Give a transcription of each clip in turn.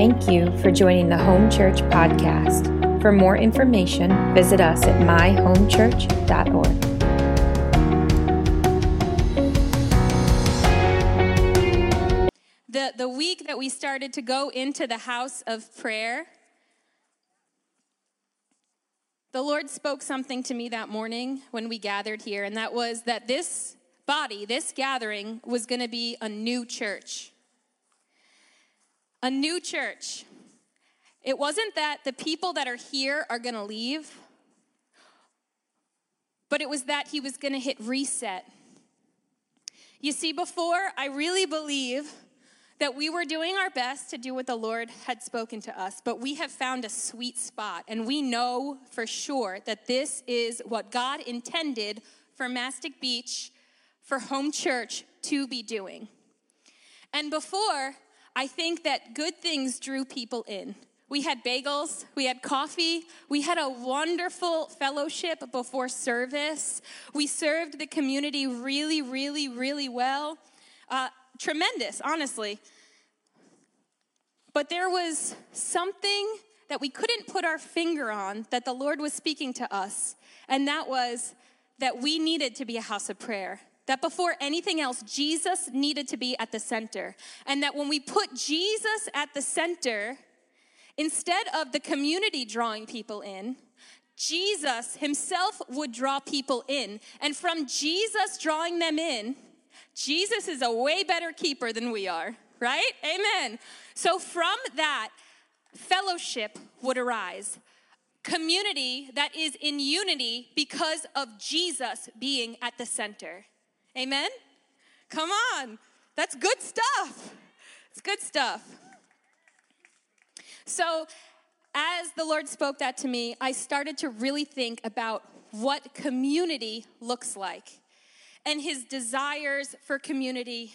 Thank you for joining the Home Church podcast. For more information, visit us at myhomechurch.org. The, the week that we started to go into the house of prayer, the Lord spoke something to me that morning when we gathered here, and that was that this body, this gathering, was going to be a new church. A new church. It wasn't that the people that are here are going to leave, but it was that He was going to hit reset. You see, before, I really believe that we were doing our best to do what the Lord had spoken to us, but we have found a sweet spot, and we know for sure that this is what God intended for Mastic Beach, for home church to be doing. And before, I think that good things drew people in. We had bagels, we had coffee, we had a wonderful fellowship before service. We served the community really, really, really well. Uh, tremendous, honestly. But there was something that we couldn't put our finger on that the Lord was speaking to us, and that was that we needed to be a house of prayer. That before anything else, Jesus needed to be at the center. And that when we put Jesus at the center, instead of the community drawing people in, Jesus himself would draw people in. And from Jesus drawing them in, Jesus is a way better keeper than we are, right? Amen. So from that, fellowship would arise. Community that is in unity because of Jesus being at the center. Amen? Come on. That's good stuff. It's good stuff. So, as the Lord spoke that to me, I started to really think about what community looks like and his desires for community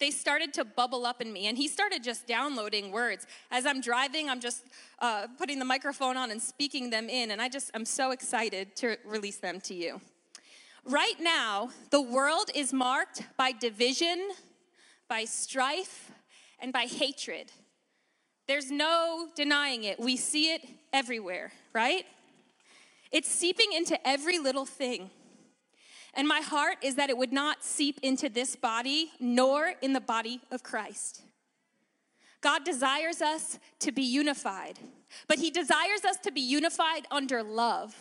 they started to bubble up in me and he started just downloading words as i'm driving i'm just uh, putting the microphone on and speaking them in and i just i'm so excited to release them to you right now the world is marked by division by strife and by hatred there's no denying it we see it everywhere right it's seeping into every little thing and my heart is that it would not seep into this body, nor in the body of Christ. God desires us to be unified, but He desires us to be unified under love.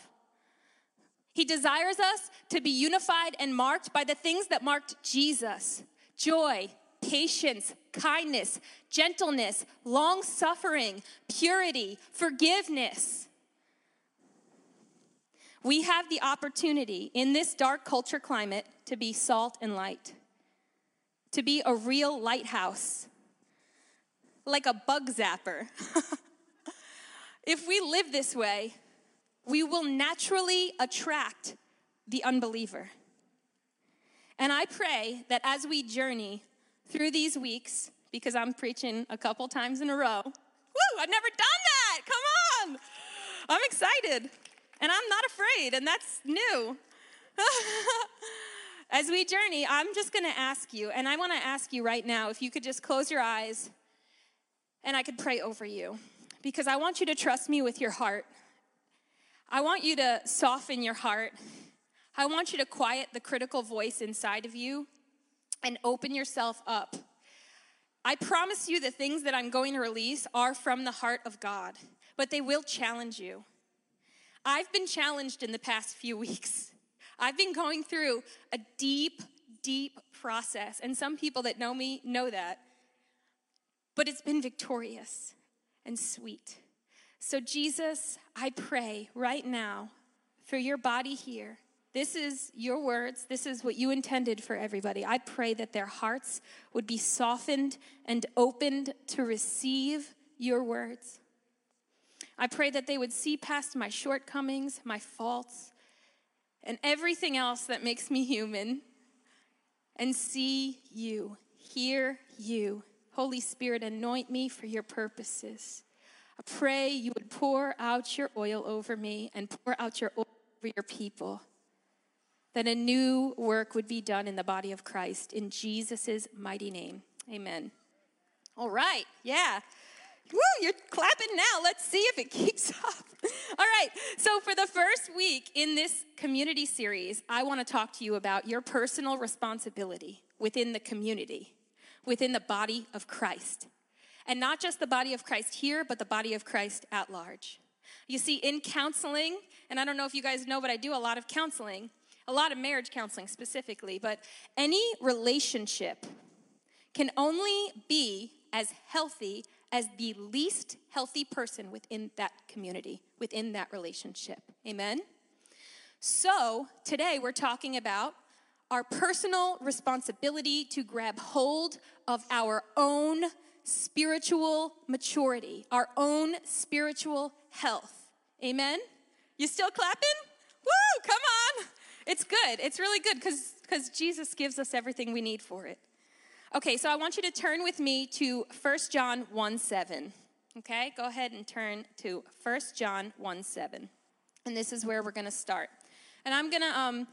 He desires us to be unified and marked by the things that marked Jesus joy, patience, kindness, gentleness, long suffering, purity, forgiveness we have the opportunity in this dark culture climate to be salt and light, to be a real lighthouse, like a bug zapper. if we live this way, we will naturally attract the unbeliever. And I pray that as we journey through these weeks, because I'm preaching a couple times in a row, woo, I've never done that. Come on. I'm excited and I'm not afraid, and that's new. As we journey, I'm just going to ask you, and I want to ask you right now if you could just close your eyes and I could pray over you because I want you to trust me with your heart. I want you to soften your heart. I want you to quiet the critical voice inside of you and open yourself up. I promise you the things that I'm going to release are from the heart of God, but they will challenge you. I've been challenged in the past few weeks. I've been going through a deep, deep process, and some people that know me know that. But it's been victorious and sweet. So, Jesus, I pray right now for your body here. This is your words. This is what you intended for everybody. I pray that their hearts would be softened and opened to receive your words. I pray that they would see past my shortcomings, my faults, and everything else that makes me human and see you, hear you. Holy Spirit, anoint me for your purposes. Pray you would pour out your oil over me and pour out your oil over your people. That a new work would be done in the body of Christ in Jesus' mighty name. Amen. All right, yeah. Woo, you're clapping now. Let's see if it keeps up. All right, so for the first week in this community series, I want to talk to you about your personal responsibility within the community, within the body of Christ. And not just the body of Christ here, but the body of Christ at large. You see, in counseling, and I don't know if you guys know, but I do a lot of counseling, a lot of marriage counseling specifically, but any relationship can only be as healthy as the least healthy person within that community, within that relationship. Amen? So, today we're talking about our personal responsibility to grab hold of our own spiritual maturity, our own spiritual health. Amen? You still clapping? Woo, come on. It's good. It's really good because Jesus gives us everything we need for it. Okay, so I want you to turn with me to 1 John 1 7. Okay, go ahead and turn to 1 John 1 7. And this is where we're going to start. And I'm going to um,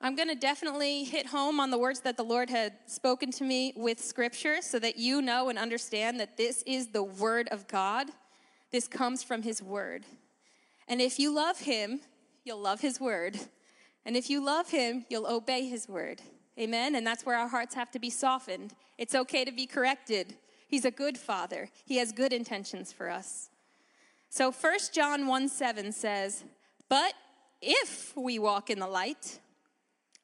I'm going to definitely hit home on the words that the Lord had spoken to me with scripture so that you know and understand that this is the word of God. This comes from his word. And if you love him, you'll love his word. And if you love him, you'll obey his word. Amen. And that's where our hearts have to be softened. It's okay to be corrected. He's a good father, he has good intentions for us. So 1 John 1 7 says, But if we walk in the light,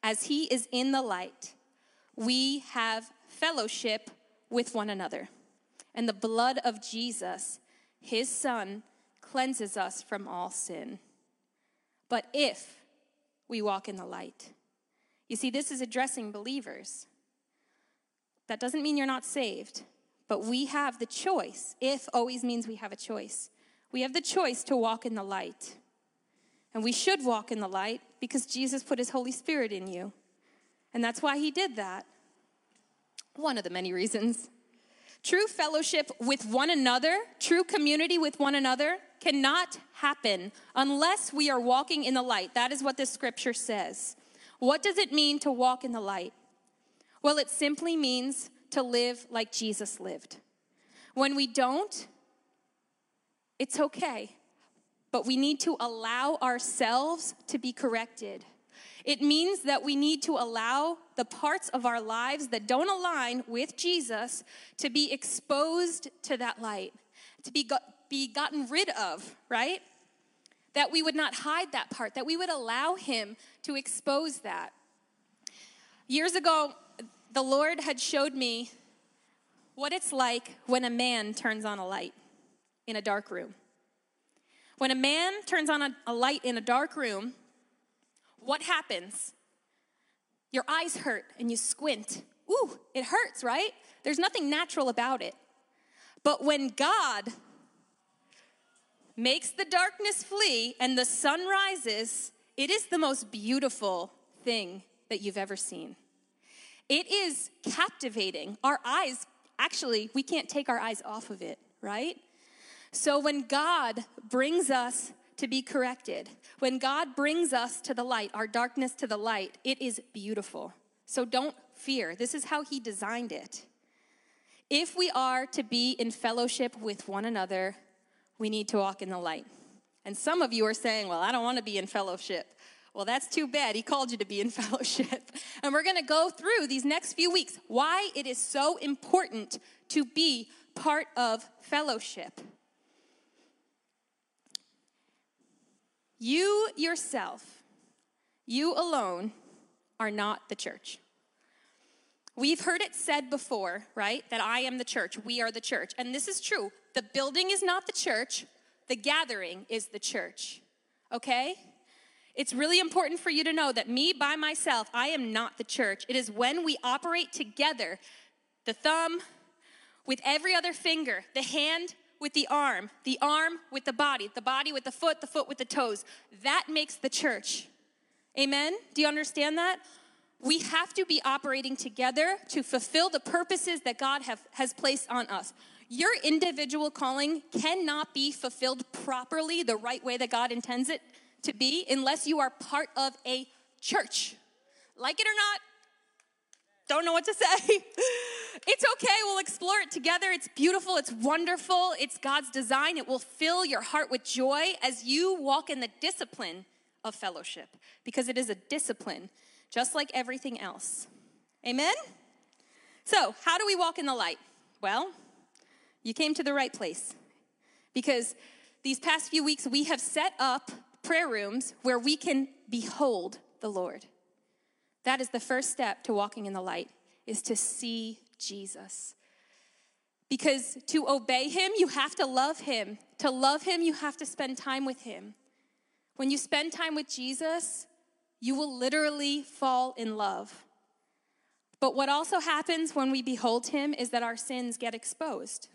as he is in the light, we have fellowship with one another. And the blood of Jesus, his son, cleanses us from all sin. But if we walk in the light, you see, this is addressing believers. That doesn't mean you're not saved, but we have the choice. If always means we have a choice. We have the choice to walk in the light. And we should walk in the light because Jesus put his Holy Spirit in you. And that's why he did that. One of the many reasons. True fellowship with one another, true community with one another, cannot happen unless we are walking in the light. That is what this scripture says. What does it mean to walk in the light? Well, it simply means to live like Jesus lived. When we don't, it's okay, but we need to allow ourselves to be corrected. It means that we need to allow the parts of our lives that don't align with Jesus to be exposed to that light, to be, got, be gotten rid of, right? that we would not hide that part, that we would allow Him to expose that. Years ago, the Lord had showed me what it's like when a man turns on a light in a dark room. When a man turns on a, a light in a dark room, what happens? Your eyes hurt and you squint. Ooh, it hurts, right? There's nothing natural about it. But when God makes the darkness flee and the sun rises, it is the most beautiful thing that you've ever seen. It is captivating. Our eyes, actually, we can't take our eyes off of it, right? So when God brings us to be corrected, when God brings us to the light, our darkness to the light, it is beautiful. So don't fear. This is how He designed it. If we are to be in fellowship with one another, we need to walk in the light. And some of you are saying, Well, I don't want to be in fellowship. Well, that's too bad. He called you to be in fellowship. And we're going to go through these next few weeks why it is so important to be part of fellowship. You yourself, you alone, are not the church. We've heard it said before, right? That I am the church. We are the church. And this is true. The building is not the church, the gathering is the church. Okay? It's really important for you to know that me by myself, I am not the church. It is when we operate together, the thumb with every other finger, the hand with the arm, the arm with the body, the body with the foot, the foot with the toes. That makes the church. Amen? Do you understand that? We have to be operating together to fulfill the purposes that God have, has placed on us. Your individual calling cannot be fulfilled properly the right way that God intends it to be unless you are part of a church. Like it or not, don't know what to say. It's okay. We'll explore it together. It's beautiful. It's wonderful. It's God's design. It will fill your heart with joy as you walk in the discipline of fellowship because it is a discipline, just like everything else. Amen? So, how do we walk in the light? Well, you came to the right place because these past few weeks we have set up prayer rooms where we can behold the Lord. That is the first step to walking in the light is to see Jesus. Because to obey him, you have to love him. To love him, you have to spend time with him. When you spend time with Jesus, you will literally fall in love. But what also happens when we behold him is that our sins get exposed.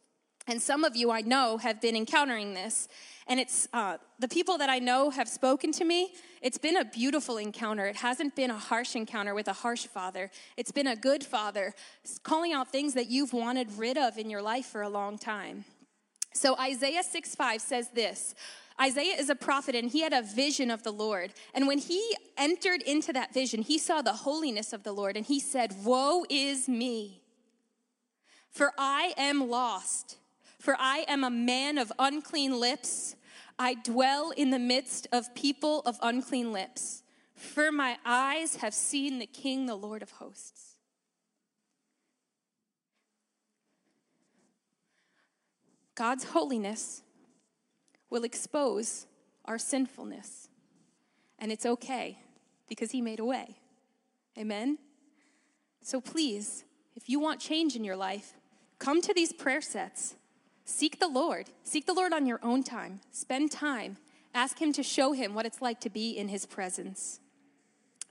And some of you I know have been encountering this. And it's uh, the people that I know have spoken to me. It's been a beautiful encounter. It hasn't been a harsh encounter with a harsh father. It's been a good father calling out things that you've wanted rid of in your life for a long time. So Isaiah 6 5 says this Isaiah is a prophet and he had a vision of the Lord. And when he entered into that vision, he saw the holiness of the Lord and he said, Woe is me, for I am lost. For I am a man of unclean lips. I dwell in the midst of people of unclean lips. For my eyes have seen the King, the Lord of hosts. God's holiness will expose our sinfulness. And it's okay because He made a way. Amen? So please, if you want change in your life, come to these prayer sets. Seek the Lord. Seek the Lord on your own time. Spend time. Ask Him to show Him what it's like to be in His presence.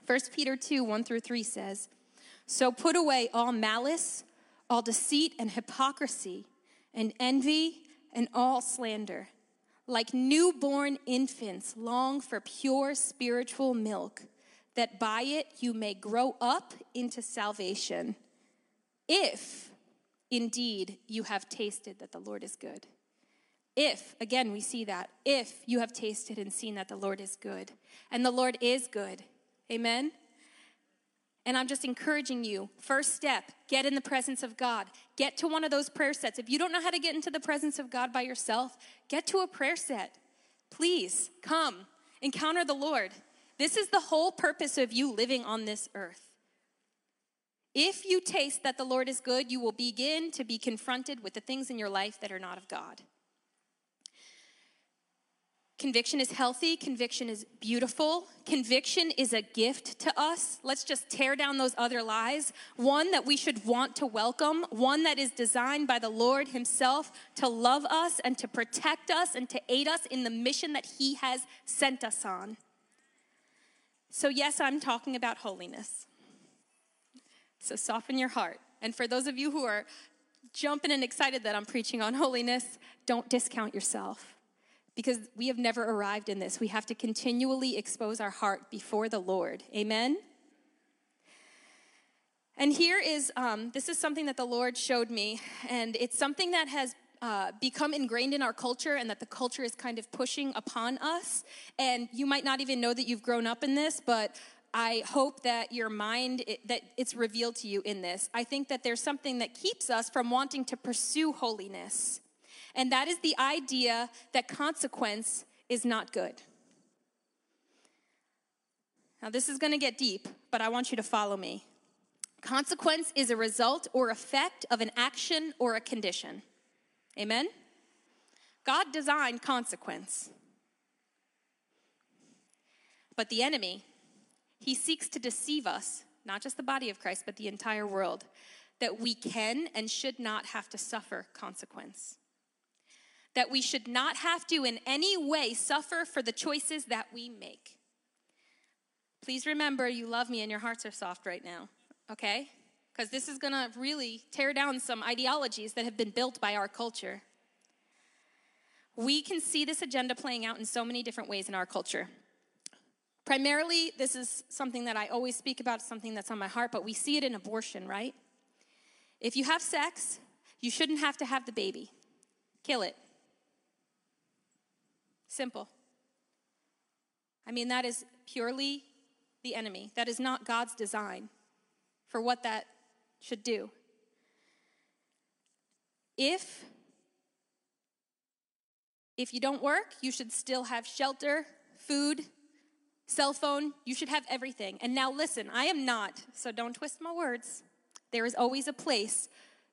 1 Peter 2 1 through 3 says, So put away all malice, all deceit and hypocrisy, and envy, and all slander like newborn infants, long for pure spiritual milk, that by it you may grow up into salvation, if indeed you have tasted that the Lord is good. If, again, we see that, if you have tasted and seen that the Lord is good, and the Lord is good. Amen? And I'm just encouraging you first step, get in the presence of God. Get to one of those prayer sets. If you don't know how to get into the presence of God by yourself, get to a prayer set. Please come, encounter the Lord. This is the whole purpose of you living on this earth. If you taste that the Lord is good, you will begin to be confronted with the things in your life that are not of God. Conviction is healthy. Conviction is beautiful. Conviction is a gift to us. Let's just tear down those other lies. One that we should want to welcome, one that is designed by the Lord Himself to love us and to protect us and to aid us in the mission that He has sent us on. So, yes, I'm talking about holiness. So, soften your heart. And for those of you who are jumping and excited that I'm preaching on holiness, don't discount yourself because we have never arrived in this. We have to continually expose our heart before the Lord. Amen? And here is um, this is something that the Lord showed me, and it's something that has uh, become ingrained in our culture and that the culture is kind of pushing upon us. And you might not even know that you've grown up in this, but I hope that your mind, it, that it's revealed to you in this. I think that there's something that keeps us from wanting to pursue holiness and that is the idea that consequence is not good. Now, this is going to get deep, but I want you to follow me. Consequence is a result or effect of an action or a condition. Amen? God designed consequence. But the enemy, he seeks to deceive us, not just the body of Christ, but the entire world, that we can and should not have to suffer consequence that we should not have to in any way suffer for the choices that we make. Please remember you love me and your hearts are soft right now, okay? Because this is gonna really tear down some ideologies that have been built by our culture. We can see this agenda playing out in so many different ways in our culture. Primarily, this is something that I always speak about, something that's on my heart, but we see it in abortion, right? If you have sex, you shouldn't have to have the baby. Kill it. Simple. I mean, that is purely the enemy. That is not God's design for what that should do. if if you don't work, you should still have shelter, food, cell phone, you should have everything. And now listen, I am not, so don't twist my words. There is always a place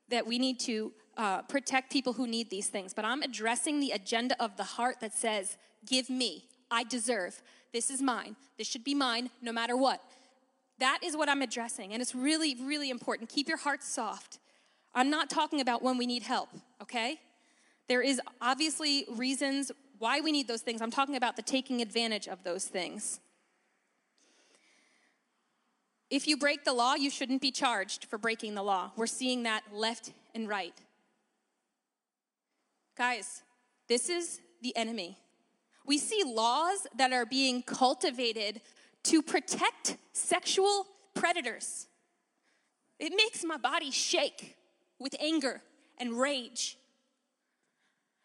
that we need to uh, protect people who need these things. But I'm addressing the agenda of the heart that says, Give me, I deserve. This is mine. This should be mine no matter what. That is what I'm addressing. And it's really, really important. Keep your heart soft. I'm not talking about when we need help, okay? There is obviously reasons why we need those things. I'm talking about the taking advantage of those things. If you break the law, you shouldn't be charged for breaking the law. We're seeing that left and right. Guys, this is the enemy. We see laws that are being cultivated to protect sexual predators. It makes my body shake with anger and rage.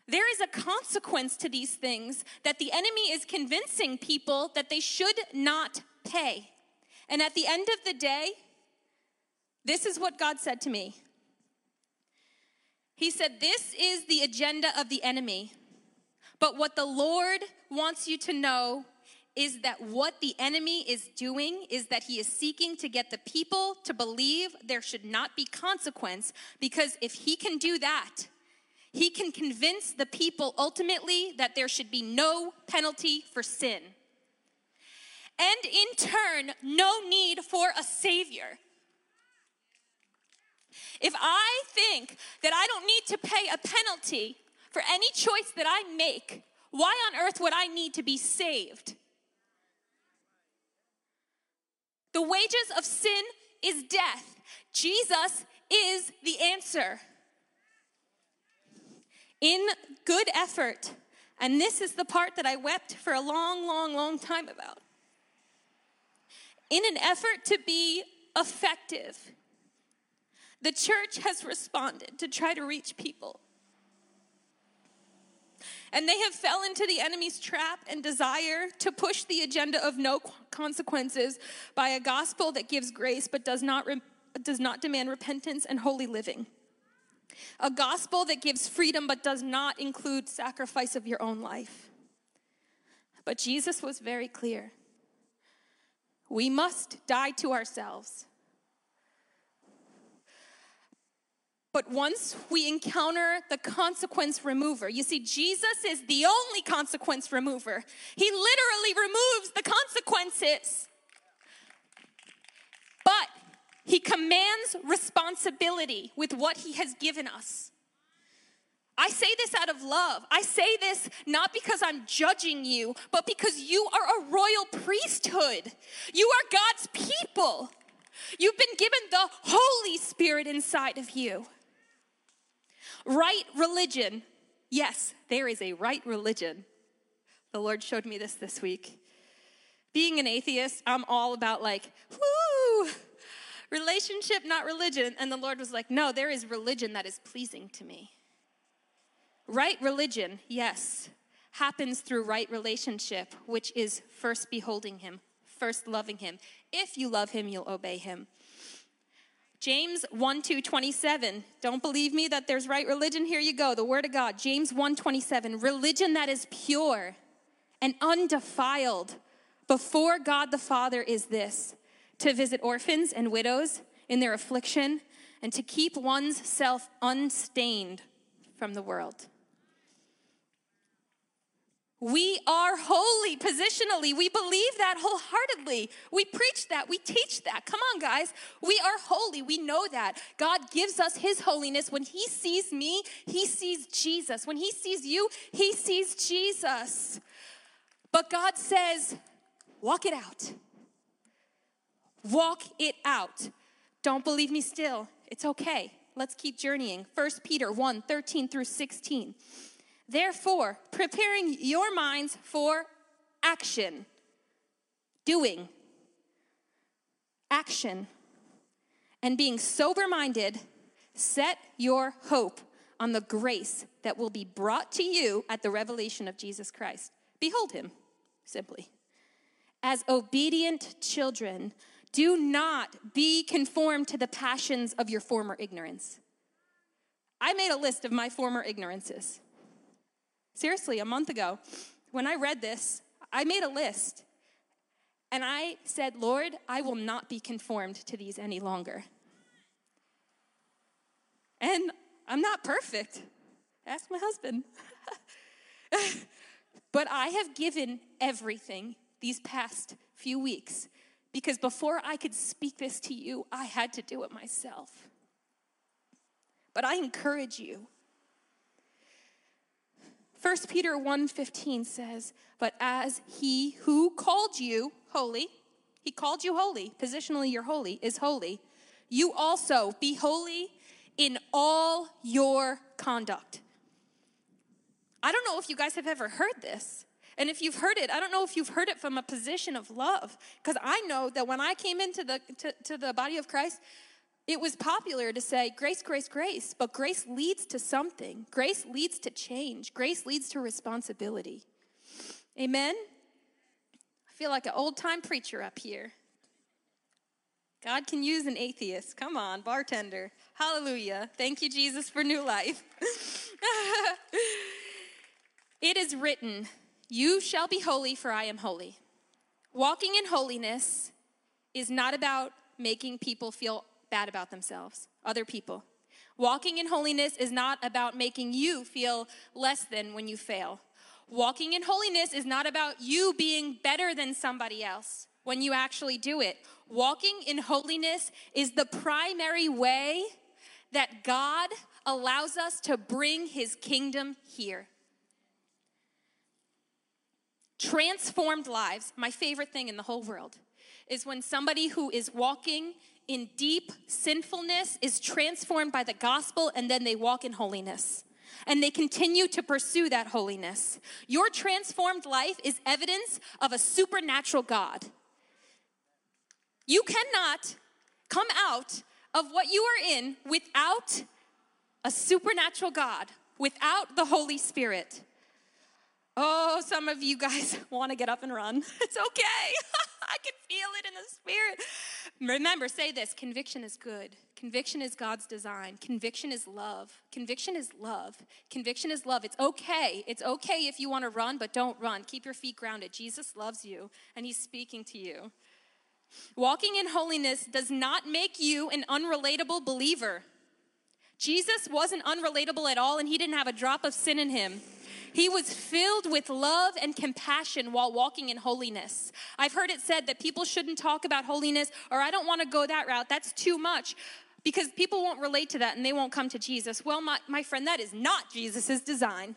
There is a consequence to these things that the enemy is convincing people that they should not pay. And at the end of the day, this is what God said to me. He said, This is the agenda of the enemy. But what the Lord wants you to know is that what the enemy is doing is that he is seeking to get the people to believe there should not be consequence because if he can do that, he can convince the people ultimately that there should be no penalty for sin. And in turn, no need for a savior. If I think that I don't need to pay a penalty for any choice that I make, why on earth would I need to be saved? The wages of sin is death. Jesus is the answer. In good effort, and this is the part that I wept for a long, long, long time about. In an effort to be effective, the church has responded to try to reach people. And they have fell into the enemy's trap and desire to push the agenda of no consequences by a gospel that gives grace but does not, re- does not demand repentance and holy living. A gospel that gives freedom but does not include sacrifice of your own life. But Jesus was very clear. We must die to ourselves. But once we encounter the consequence remover, you see, Jesus is the only consequence remover. He literally removes the consequences. But he commands responsibility with what he has given us. I say this out of love. I say this not because I'm judging you, but because you are a royal priesthood. You are God's people. You've been given the Holy Spirit inside of you. Right religion. Yes, there is a right religion. The Lord showed me this this week. Being an atheist, I'm all about like, whoo, relationship, not religion. And the Lord was like, no, there is religion that is pleasing to me. Right religion, yes, happens through right relationship, which is first beholding Him, first loving Him. If you love Him, you'll obey Him. James 1 2 27. Don't believe me that there's right religion? Here you go, the Word of God. James 1 27. Religion that is pure and undefiled before God the Father is this to visit orphans and widows in their affliction and to keep one's self unstained from the world. We are holy positionally. We believe that wholeheartedly. We preach that. We teach that. Come on, guys. We are holy. We know that. God gives us His holiness. When He sees me, He sees Jesus. When He sees you, He sees Jesus. But God says, walk it out. Walk it out. Don't believe me still. It's okay. Let's keep journeying. 1 Peter 1 13 through 16. Therefore, preparing your minds for action, doing, action, and being sober minded, set your hope on the grace that will be brought to you at the revelation of Jesus Christ. Behold him, simply. As obedient children, do not be conformed to the passions of your former ignorance. I made a list of my former ignorances. Seriously, a month ago, when I read this, I made a list. And I said, Lord, I will not be conformed to these any longer. And I'm not perfect. Ask my husband. but I have given everything these past few weeks because before I could speak this to you, I had to do it myself. But I encourage you. 1 Peter 1:15 says, "But as he who called you holy, he called you holy, positionally you're holy, is holy, you also be holy in all your conduct." I don't know if you guys have ever heard this. And if you've heard it, I don't know if you've heard it from a position of love. Because I know that when I came into the to, to the body of Christ, it was popular to say grace, grace, grace, but grace leads to something. Grace leads to change. Grace leads to responsibility. Amen? I feel like an old time preacher up here. God can use an atheist. Come on, bartender. Hallelujah. Thank you, Jesus, for new life. it is written, You shall be holy, for I am holy. Walking in holiness is not about making people feel bad about themselves, other people. Walking in holiness is not about making you feel less than when you fail. Walking in holiness is not about you being better than somebody else when you actually do it. Walking in holiness is the primary way that God allows us to bring his kingdom here. Transformed lives, my favorite thing in the whole world, is when somebody who is walking in deep sinfulness is transformed by the gospel and then they walk in holiness. And they continue to pursue that holiness. Your transformed life is evidence of a supernatural God. You cannot come out of what you are in without a supernatural God, without the Holy Spirit. Oh, some of you guys want to get up and run. It's okay. I can feel it in the spirit. Remember, say this conviction is good. Conviction is God's design. Conviction is love. Conviction is love. Conviction is love. It's okay. It's okay if you want to run, but don't run. Keep your feet grounded. Jesus loves you, and He's speaking to you. Walking in holiness does not make you an unrelatable believer. Jesus wasn't unrelatable at all, and He didn't have a drop of sin in Him. He was filled with love and compassion while walking in holiness. I've heard it said that people shouldn't talk about holiness, or I don't want to go that route. That's too much because people won't relate to that and they won't come to Jesus. Well, my, my friend, that is not Jesus' design.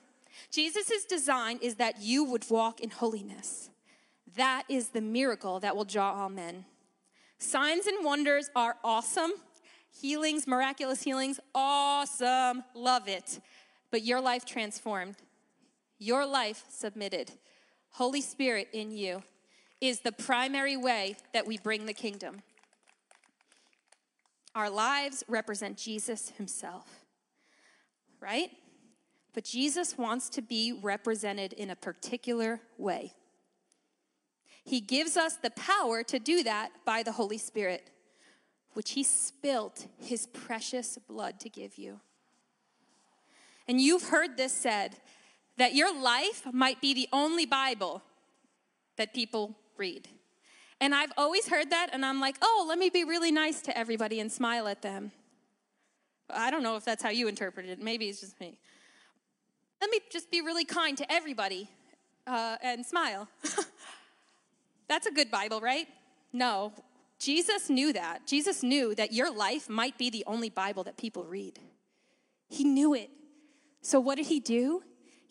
Jesus' design is that you would walk in holiness. That is the miracle that will draw all men. Signs and wonders are awesome. Healings, miraculous healings, awesome. Love it. But your life transformed your life submitted, Holy Spirit in you, is the primary way that we bring the kingdom. Our lives represent Jesus himself, right? But Jesus wants to be represented in a particular way. He gives us the power to do that by the Holy Spirit, which He spilled His precious blood to give you. And you've heard this said that your life might be the only Bible that people read. And I've always heard that, and I'm like, oh, let me be really nice to everybody and smile at them. I don't know if that's how you interpret it. Maybe it's just me. Let me just be really kind to everybody uh, and smile. that's a good Bible, right? No. Jesus knew that. Jesus knew that your life might be the only Bible that people read. He knew it. So what did he do?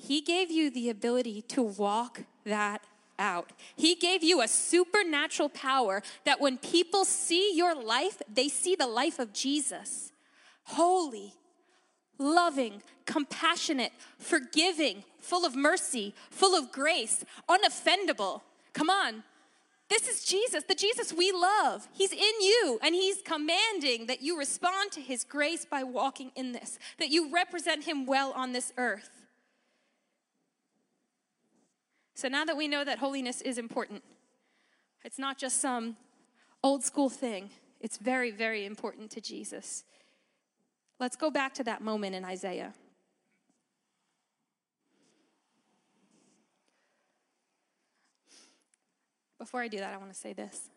He gave you the ability to walk that out. He gave you a supernatural power that when people see your life, they see the life of Jesus. Holy, loving, compassionate, forgiving, full of mercy, full of grace, unoffendable. Come on. This is Jesus, the Jesus we love. He's in you, and He's commanding that you respond to His grace by walking in this, that you represent Him well on this earth. So now that we know that holiness is important, it's not just some old school thing, it's very, very important to Jesus. Let's go back to that moment in Isaiah. Before I do that, I want to say this.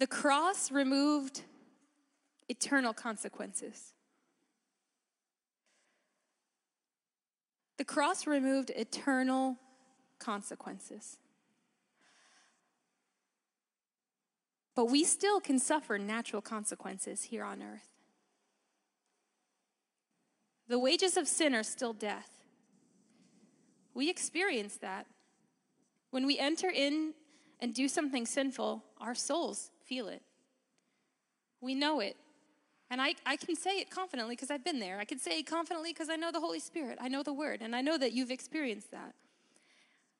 The cross removed eternal consequences. The cross removed eternal consequences. But we still can suffer natural consequences here on earth. The wages of sin are still death. We experience that. When we enter in and do something sinful, our souls feel it. We know it. And I, I can say it confidently because I've been there. I can say it confidently because I know the Holy Spirit. I know the Word. And I know that you've experienced that.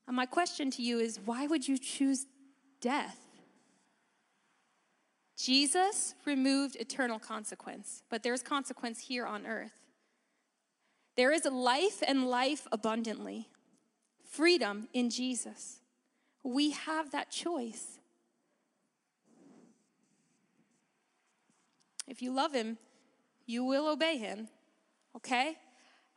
And my question to you is why would you choose death? Jesus removed eternal consequence, but there's consequence here on earth. There is life and life abundantly, freedom in Jesus. We have that choice. If you love him, you will obey him, okay?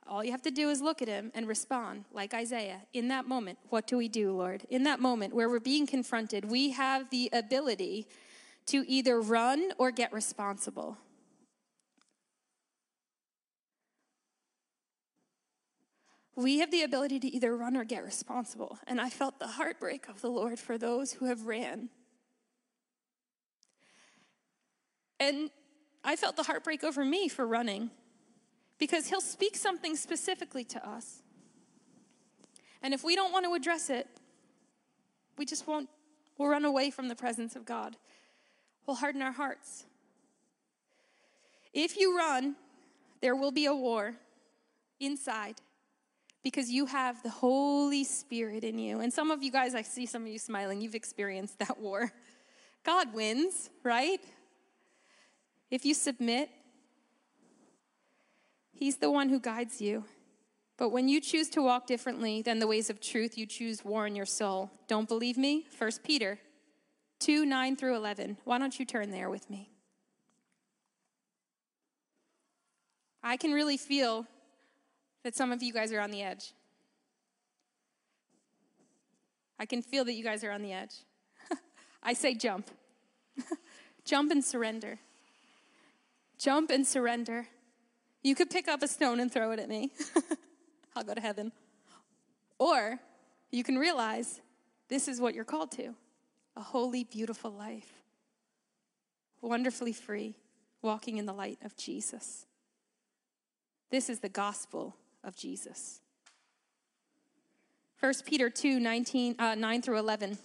All you have to do is look at him and respond like Isaiah. In that moment, what do we do, Lord? In that moment where we're being confronted, we have the ability to either run or get responsible. We have the ability to either run or get responsible. And I felt the heartbreak of the Lord for those who have ran. And I felt the heartbreak over me for running because he'll speak something specifically to us. And if we don't want to address it, we just won't, we'll run away from the presence of God. We'll harden our hearts. If you run, there will be a war inside because you have the Holy Spirit in you. And some of you guys, I see some of you smiling, you've experienced that war. God wins, right? If you submit, He's the one who guides you. But when you choose to walk differently than the ways of truth, you choose war in your soul. Don't believe me? 1 Peter 2 9 through 11. Why don't you turn there with me? I can really feel that some of you guys are on the edge. I can feel that you guys are on the edge. I say jump. jump and surrender. Jump and surrender. You could pick up a stone and throw it at me. I'll go to heaven. Or you can realize this is what you're called to a holy, beautiful life, wonderfully free, walking in the light of Jesus. This is the gospel of Jesus. 1 Peter 2 19, uh, 9 through 11.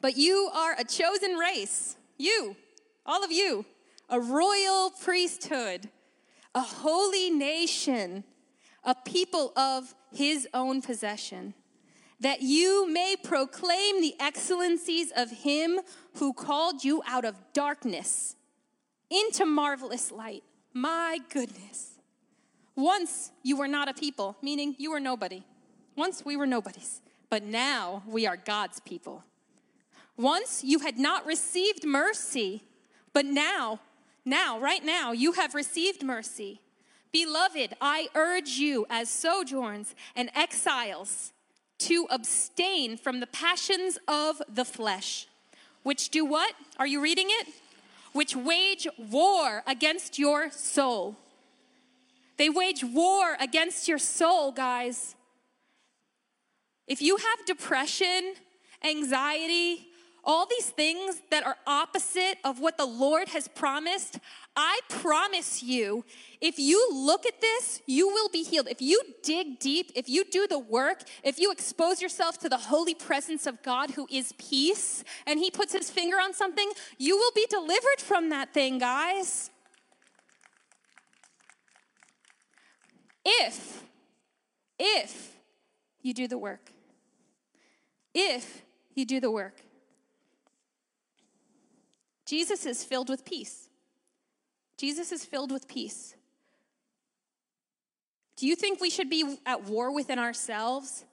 But you are a chosen race, you, all of you, a royal priesthood, a holy nation, a people of his own possession, that you may proclaim the excellencies of him who called you out of darkness into marvelous light. My goodness. Once you were not a people, meaning you were nobody. Once we were nobodies, but now we are God's people. Once you had not received mercy, but now now, right now, you have received mercy. Beloved, I urge you as sojourns and exiles to abstain from the passions of the flesh, which do what? Are you reading it? Which wage war against your soul. They wage war against your soul, guys. If you have depression, anxiety, all these things that are opposite of what the Lord has promised, I promise you, if you look at this, you will be healed. If you dig deep, if you do the work, if you expose yourself to the holy presence of God who is peace, and He puts His finger on something, you will be delivered from that thing, guys. If, if you do the work, if you do the work. Jesus is filled with peace. Jesus is filled with peace. Do you think we should be at war within ourselves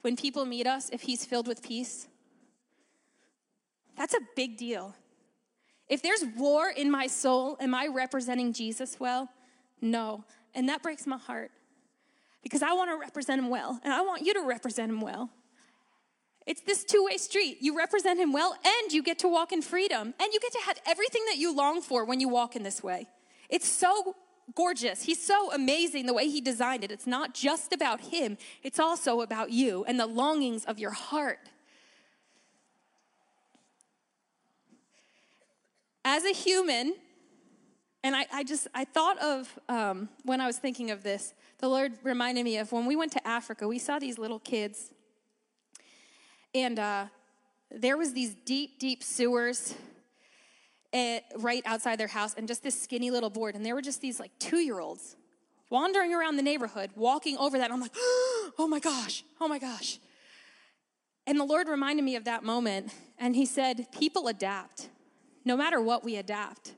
when people meet us if he's filled with peace? That's a big deal. If there's war in my soul, am I representing Jesus well? No. And that breaks my heart because I want to represent him well, and I want you to represent him well. It's this two way street. You represent him well, and you get to walk in freedom, and you get to have everything that you long for when you walk in this way. It's so gorgeous. He's so amazing the way he designed it. It's not just about him, it's also about you and the longings of your heart. As a human, and I, I just, I thought of um, when I was thinking of this, the Lord reminded me of when we went to Africa, we saw these little kids. And uh, there was these deep, deep sewers eh, right outside their house and just this skinny little board. And there were just these like two year olds wandering around the neighborhood, walking over that. And I'm like, oh my gosh, oh my gosh. And the Lord reminded me of that moment. And He said, people adapt. No matter what, we adapt.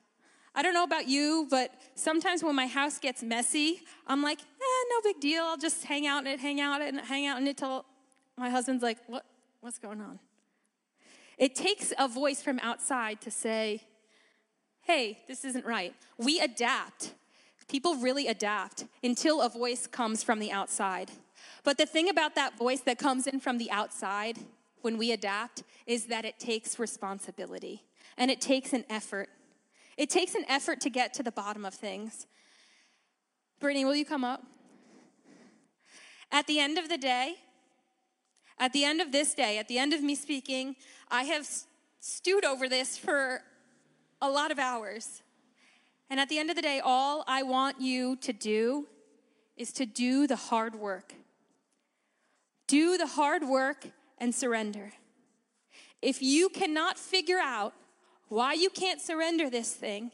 I don't know about you, but sometimes when my house gets messy, I'm like, eh, no big deal. I'll just hang out in it, hang out it, hang out in it till my husband's like, what, what's going on? It takes a voice from outside to say, hey, this isn't right. We adapt. People really adapt until a voice comes from the outside. But the thing about that voice that comes in from the outside when we adapt is that it takes responsibility and it takes an effort. It takes an effort to get to the bottom of things. Brittany, will you come up? At the end of the day, at the end of this day, at the end of me speaking, I have stewed over this for a lot of hours. And at the end of the day, all I want you to do is to do the hard work. Do the hard work and surrender. If you cannot figure out why you can't surrender this thing,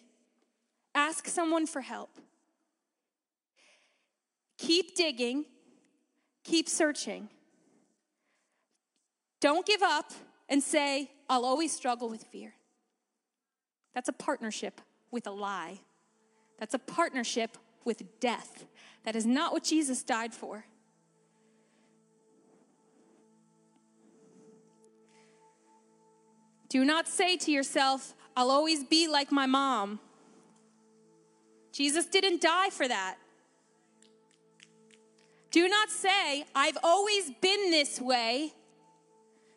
ask someone for help. Keep digging, keep searching. Don't give up and say, I'll always struggle with fear. That's a partnership with a lie. That's a partnership with death. That is not what Jesus died for. Do not say to yourself, I'll always be like my mom. Jesus didn't die for that. Do not say, I've always been this way,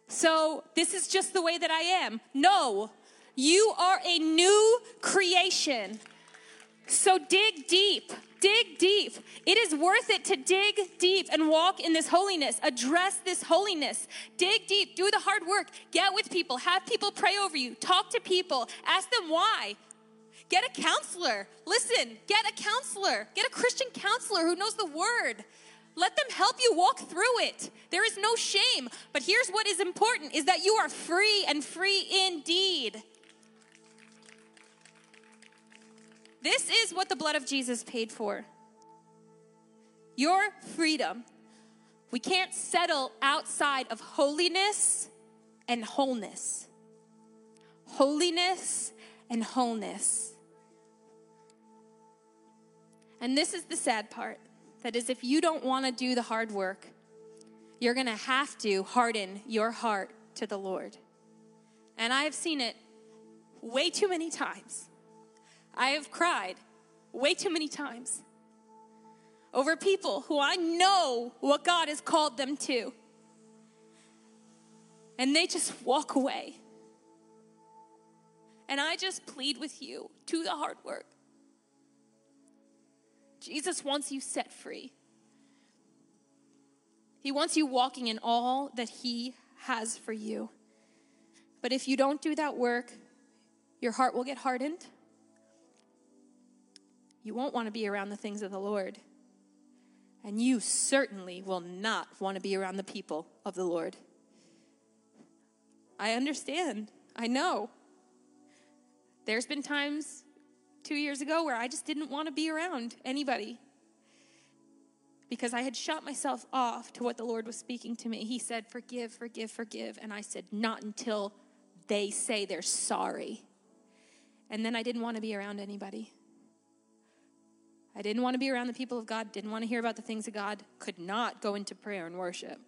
so this is just the way that I am. No, you are a new creation. So dig deep. Dig deep. It is worth it to dig deep and walk in this holiness, address this holiness. Dig deep, do the hard work, get with people, have people pray over you, talk to people, ask them why. Get a counselor. Listen, get a counselor. Get a Christian counselor who knows the word. Let them help you walk through it. There is no shame. But here's what is important is that you are free and free indeed. This is what the blood of Jesus paid for your freedom. We can't settle outside of holiness and wholeness. Holiness and wholeness. And this is the sad part that is, if you don't want to do the hard work, you're going to have to harden your heart to the Lord. And I have seen it way too many times. I have cried way too many times over people who I know what God has called them to. And they just walk away. And I just plead with you do the hard work. Jesus wants you set free. He wants you walking in all that He has for you. But if you don't do that work, your heart will get hardened you won't want to be around the things of the Lord. And you certainly will not want to be around the people of the Lord. I understand. I know. There's been times two years ago where I just didn't want to be around anybody because I had shut myself off to what the Lord was speaking to me. He said, Forgive, forgive, forgive. And I said, Not until they say they're sorry. And then I didn't want to be around anybody. I didn't want to be around the people of God, didn't want to hear about the things of God, could not go into prayer and worship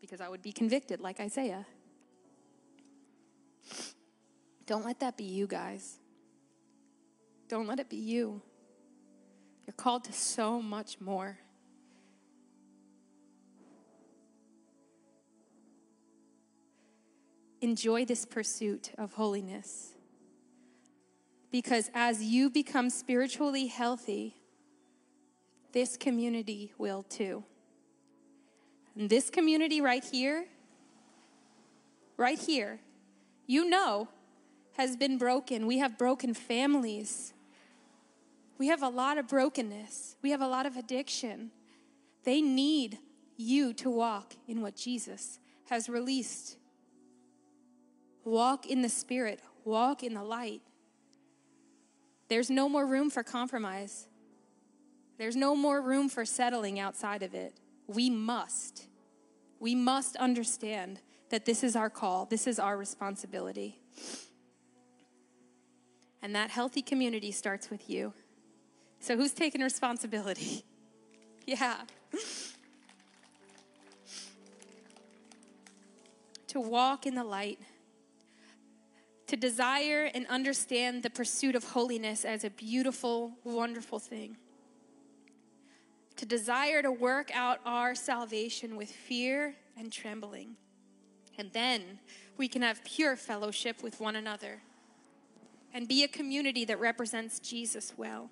because I would be convicted like Isaiah. Don't let that be you, guys. Don't let it be you. You're called to so much more. Enjoy this pursuit of holiness. Because as you become spiritually healthy, this community will too. And this community right here, right here, you know, has been broken. We have broken families. We have a lot of brokenness. We have a lot of addiction. They need you to walk in what Jesus has released. Walk in the Spirit, walk in the light. There's no more room for compromise. There's no more room for settling outside of it. We must. We must understand that this is our call, this is our responsibility. And that healthy community starts with you. So, who's taking responsibility? yeah. to walk in the light, to desire and understand the pursuit of holiness as a beautiful, wonderful thing, to desire to work out our salvation with fear and trembling. And then we can have pure fellowship with one another and be a community that represents Jesus well.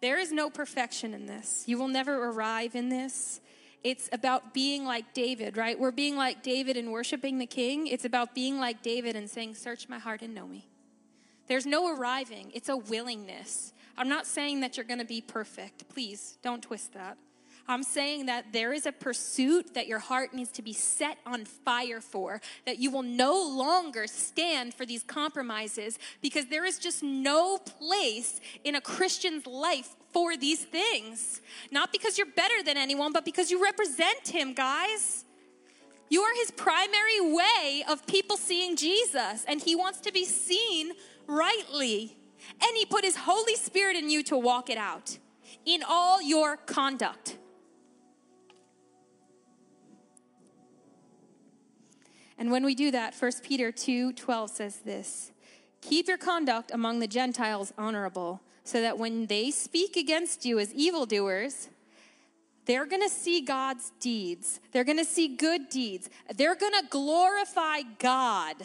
There is no perfection in this. You will never arrive in this. It's about being like David, right? We're being like David and worshiping the king. It's about being like David and saying, Search my heart and know me. There's no arriving, it's a willingness. I'm not saying that you're going to be perfect. Please don't twist that. I'm saying that there is a pursuit that your heart needs to be set on fire for, that you will no longer stand for these compromises because there is just no place in a Christian's life for these things. Not because you're better than anyone, but because you represent him, guys. You are his primary way of people seeing Jesus, and he wants to be seen rightly. And he put his Holy Spirit in you to walk it out in all your conduct. And when we do that, 1 Peter 2 12 says this Keep your conduct among the Gentiles honorable, so that when they speak against you as evildoers, they're going to see God's deeds. They're going to see good deeds. They're going to glorify God.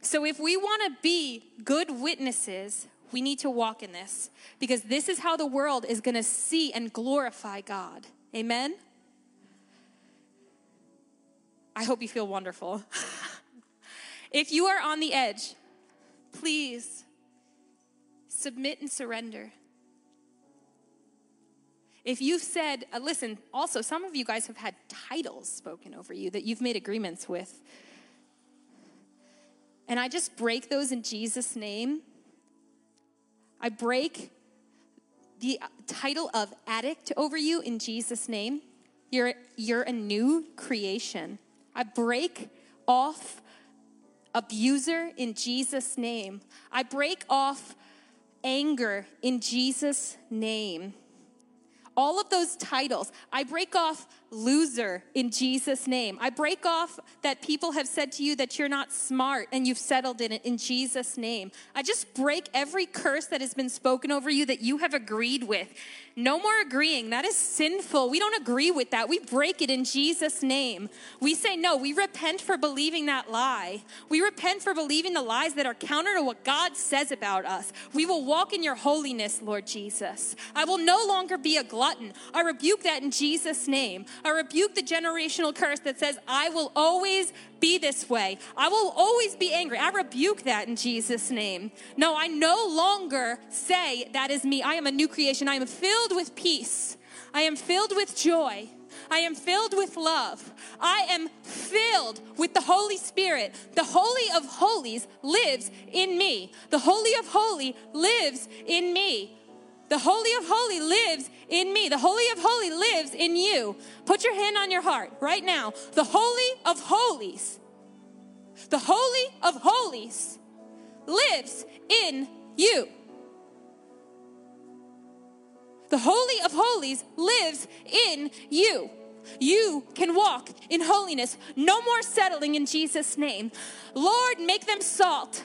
So if we want to be good witnesses, we need to walk in this because this is how the world is going to see and glorify God. Amen? I hope you feel wonderful. if you are on the edge, please submit and surrender. If you've said, uh, listen, also, some of you guys have had titles spoken over you that you've made agreements with. And I just break those in Jesus' name. I break the title of addict over you in Jesus' name. You're, you're a new creation. I break off abuser in Jesus' name. I break off anger in Jesus' name. All of those titles, I break off loser in Jesus' name. I break off that people have said to you that you're not smart and you've settled in it in Jesus' name. I just break every curse that has been spoken over you that you have agreed with. No more agreeing. That is sinful. We don't agree with that. We break it in Jesus' name. We say no. We repent for believing that lie. We repent for believing the lies that are counter to what God says about us. We will walk in your holiness, Lord Jesus. I will no longer be a glutton. I rebuke that in Jesus' name. I rebuke the generational curse that says, I will always be this way. I will always be angry. I rebuke that in Jesus' name. No, I no longer say that is me. I am a new creation. I am filled with peace. I am filled with joy. I am filled with love. I am filled with the Holy Spirit. The Holy of Holies lives in me. The Holy of Holy lives in me. The Holy of Holy lives in me. The Holy of Holy lives in you. Put your hand on your heart right now. The Holy of Holies, the Holy of Holies lives in you. The Holy of Holies lives in you. You can walk in holiness. No more settling in Jesus' name. Lord, make them salt.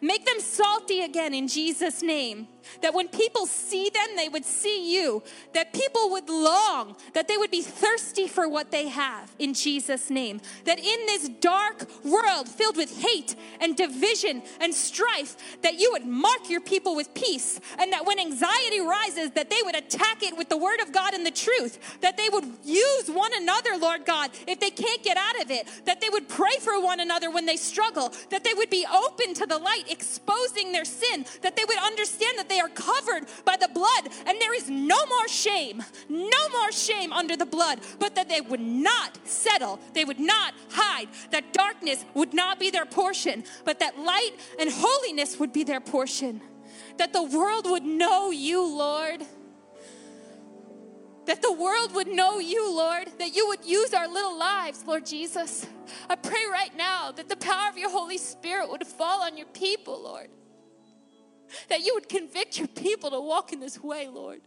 Make them salty again in Jesus' name. That when people see them, they would see you. That people would long, that they would be thirsty for what they have in Jesus' name. That in this dark world filled with hate and division and strife, that you would mark your people with peace. And that when anxiety rises, that they would attack it with the word of God and the truth. That they would use one another, Lord God, if they can't get out of it. That they would pray for one another when they struggle. That they would be open to the light, exposing their sin. That they would understand that they are covered by the blood and there is no more shame, no more shame under the blood, but that they would not settle, they would not hide, that darkness would not be their portion, but that light and holiness would be their portion, that the world would know you, Lord that the world would know you, Lord, that you would use our little lives, Lord Jesus. I pray right now that the power of your Holy Spirit would fall on your people, Lord. That you would convict your people to walk in this way, Lord.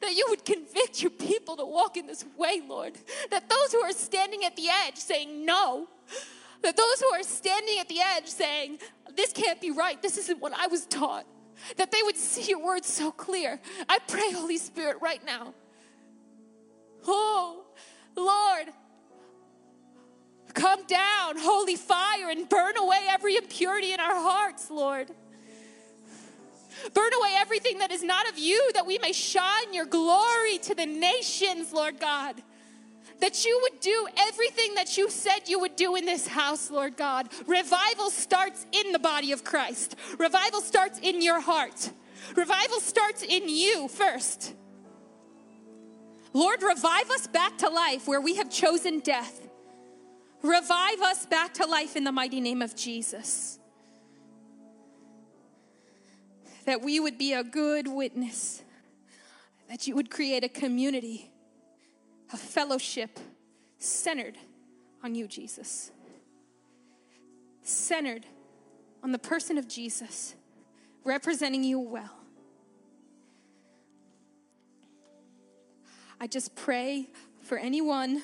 That you would convict your people to walk in this way, Lord. That those who are standing at the edge saying no, that those who are standing at the edge saying, This can't be right, this isn't what I was taught, that they would see your words so clear. I pray, Holy Spirit, right now. Oh, Lord, Come down, holy fire, and burn away every impurity in our hearts, Lord. Burn away everything that is not of you, that we may shine your glory to the nations, Lord God. That you would do everything that you said you would do in this house, Lord God. Revival starts in the body of Christ, revival starts in your heart, revival starts in you first. Lord, revive us back to life where we have chosen death. Revive us back to life in the mighty name of Jesus. That we would be a good witness, that you would create a community, a fellowship centered on you, Jesus. Centered on the person of Jesus, representing you well. I just pray for anyone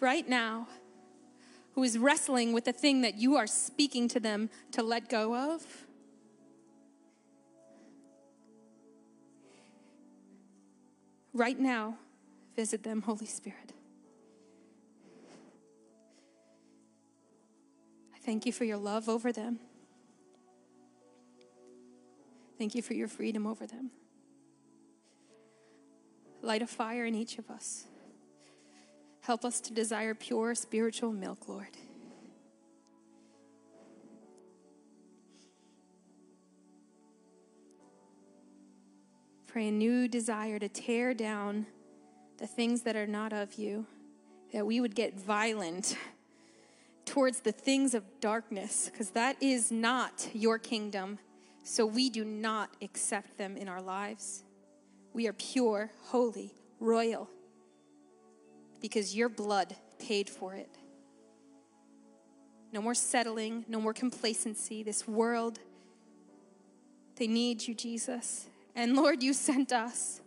right now who is wrestling with the thing that you are speaking to them to let go of? Right now, visit them, Holy Spirit. I thank you for your love over them. Thank you for your freedom over them. Light a fire in each of us. Help us to desire pure spiritual milk, Lord. Pray a new desire to tear down the things that are not of you, that we would get violent towards the things of darkness, because that is not your kingdom. So we do not accept them in our lives. We are pure, holy, royal because your blood paid for it. No more settling, no more complacency. This world, they need you, Jesus. And Lord, you sent us.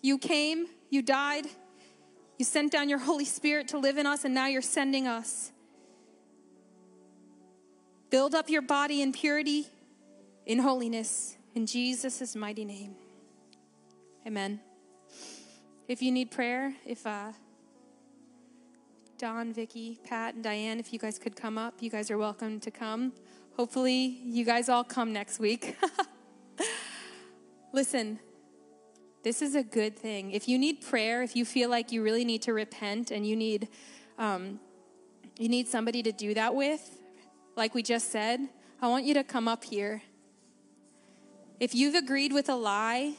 You came, you died, you sent down your Holy Spirit to live in us, and now you're sending us. Build up your body in purity, in holiness, in Jesus' mighty name. Amen. If you need prayer, if uh, Don, Vicky, Pat, and Diane, if you guys could come up, you guys are welcome to come. Hopefully, you guys all come next week. Listen, this is a good thing. If you need prayer, if you feel like you really need to repent and you need um, you need somebody to do that with, like we just said, I want you to come up here. If you've agreed with a lie,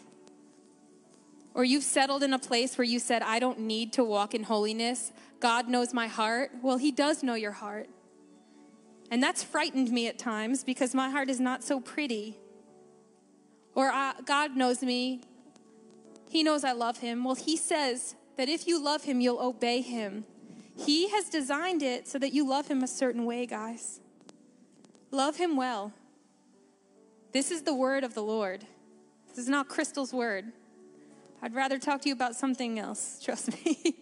or you've settled in a place where you said, I don't need to walk in holiness, God knows my heart. Well, He does know your heart. And that's frightened me at times because my heart is not so pretty. Or uh, God knows me. He knows I love Him. Well, He says that if you love Him, you'll obey Him. He has designed it so that you love Him a certain way, guys. Love Him well. This is the word of the Lord. This is not Crystal's word. I'd rather talk to you about something else, trust me.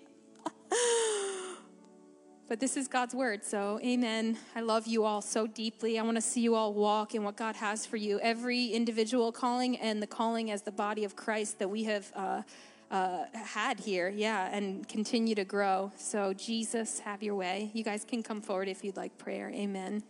But this is God's word. So, amen. I love you all so deeply. I want to see you all walk in what God has for you. Every individual calling and the calling as the body of Christ that we have uh, uh, had here. Yeah, and continue to grow. So, Jesus, have your way. You guys can come forward if you'd like prayer. Amen.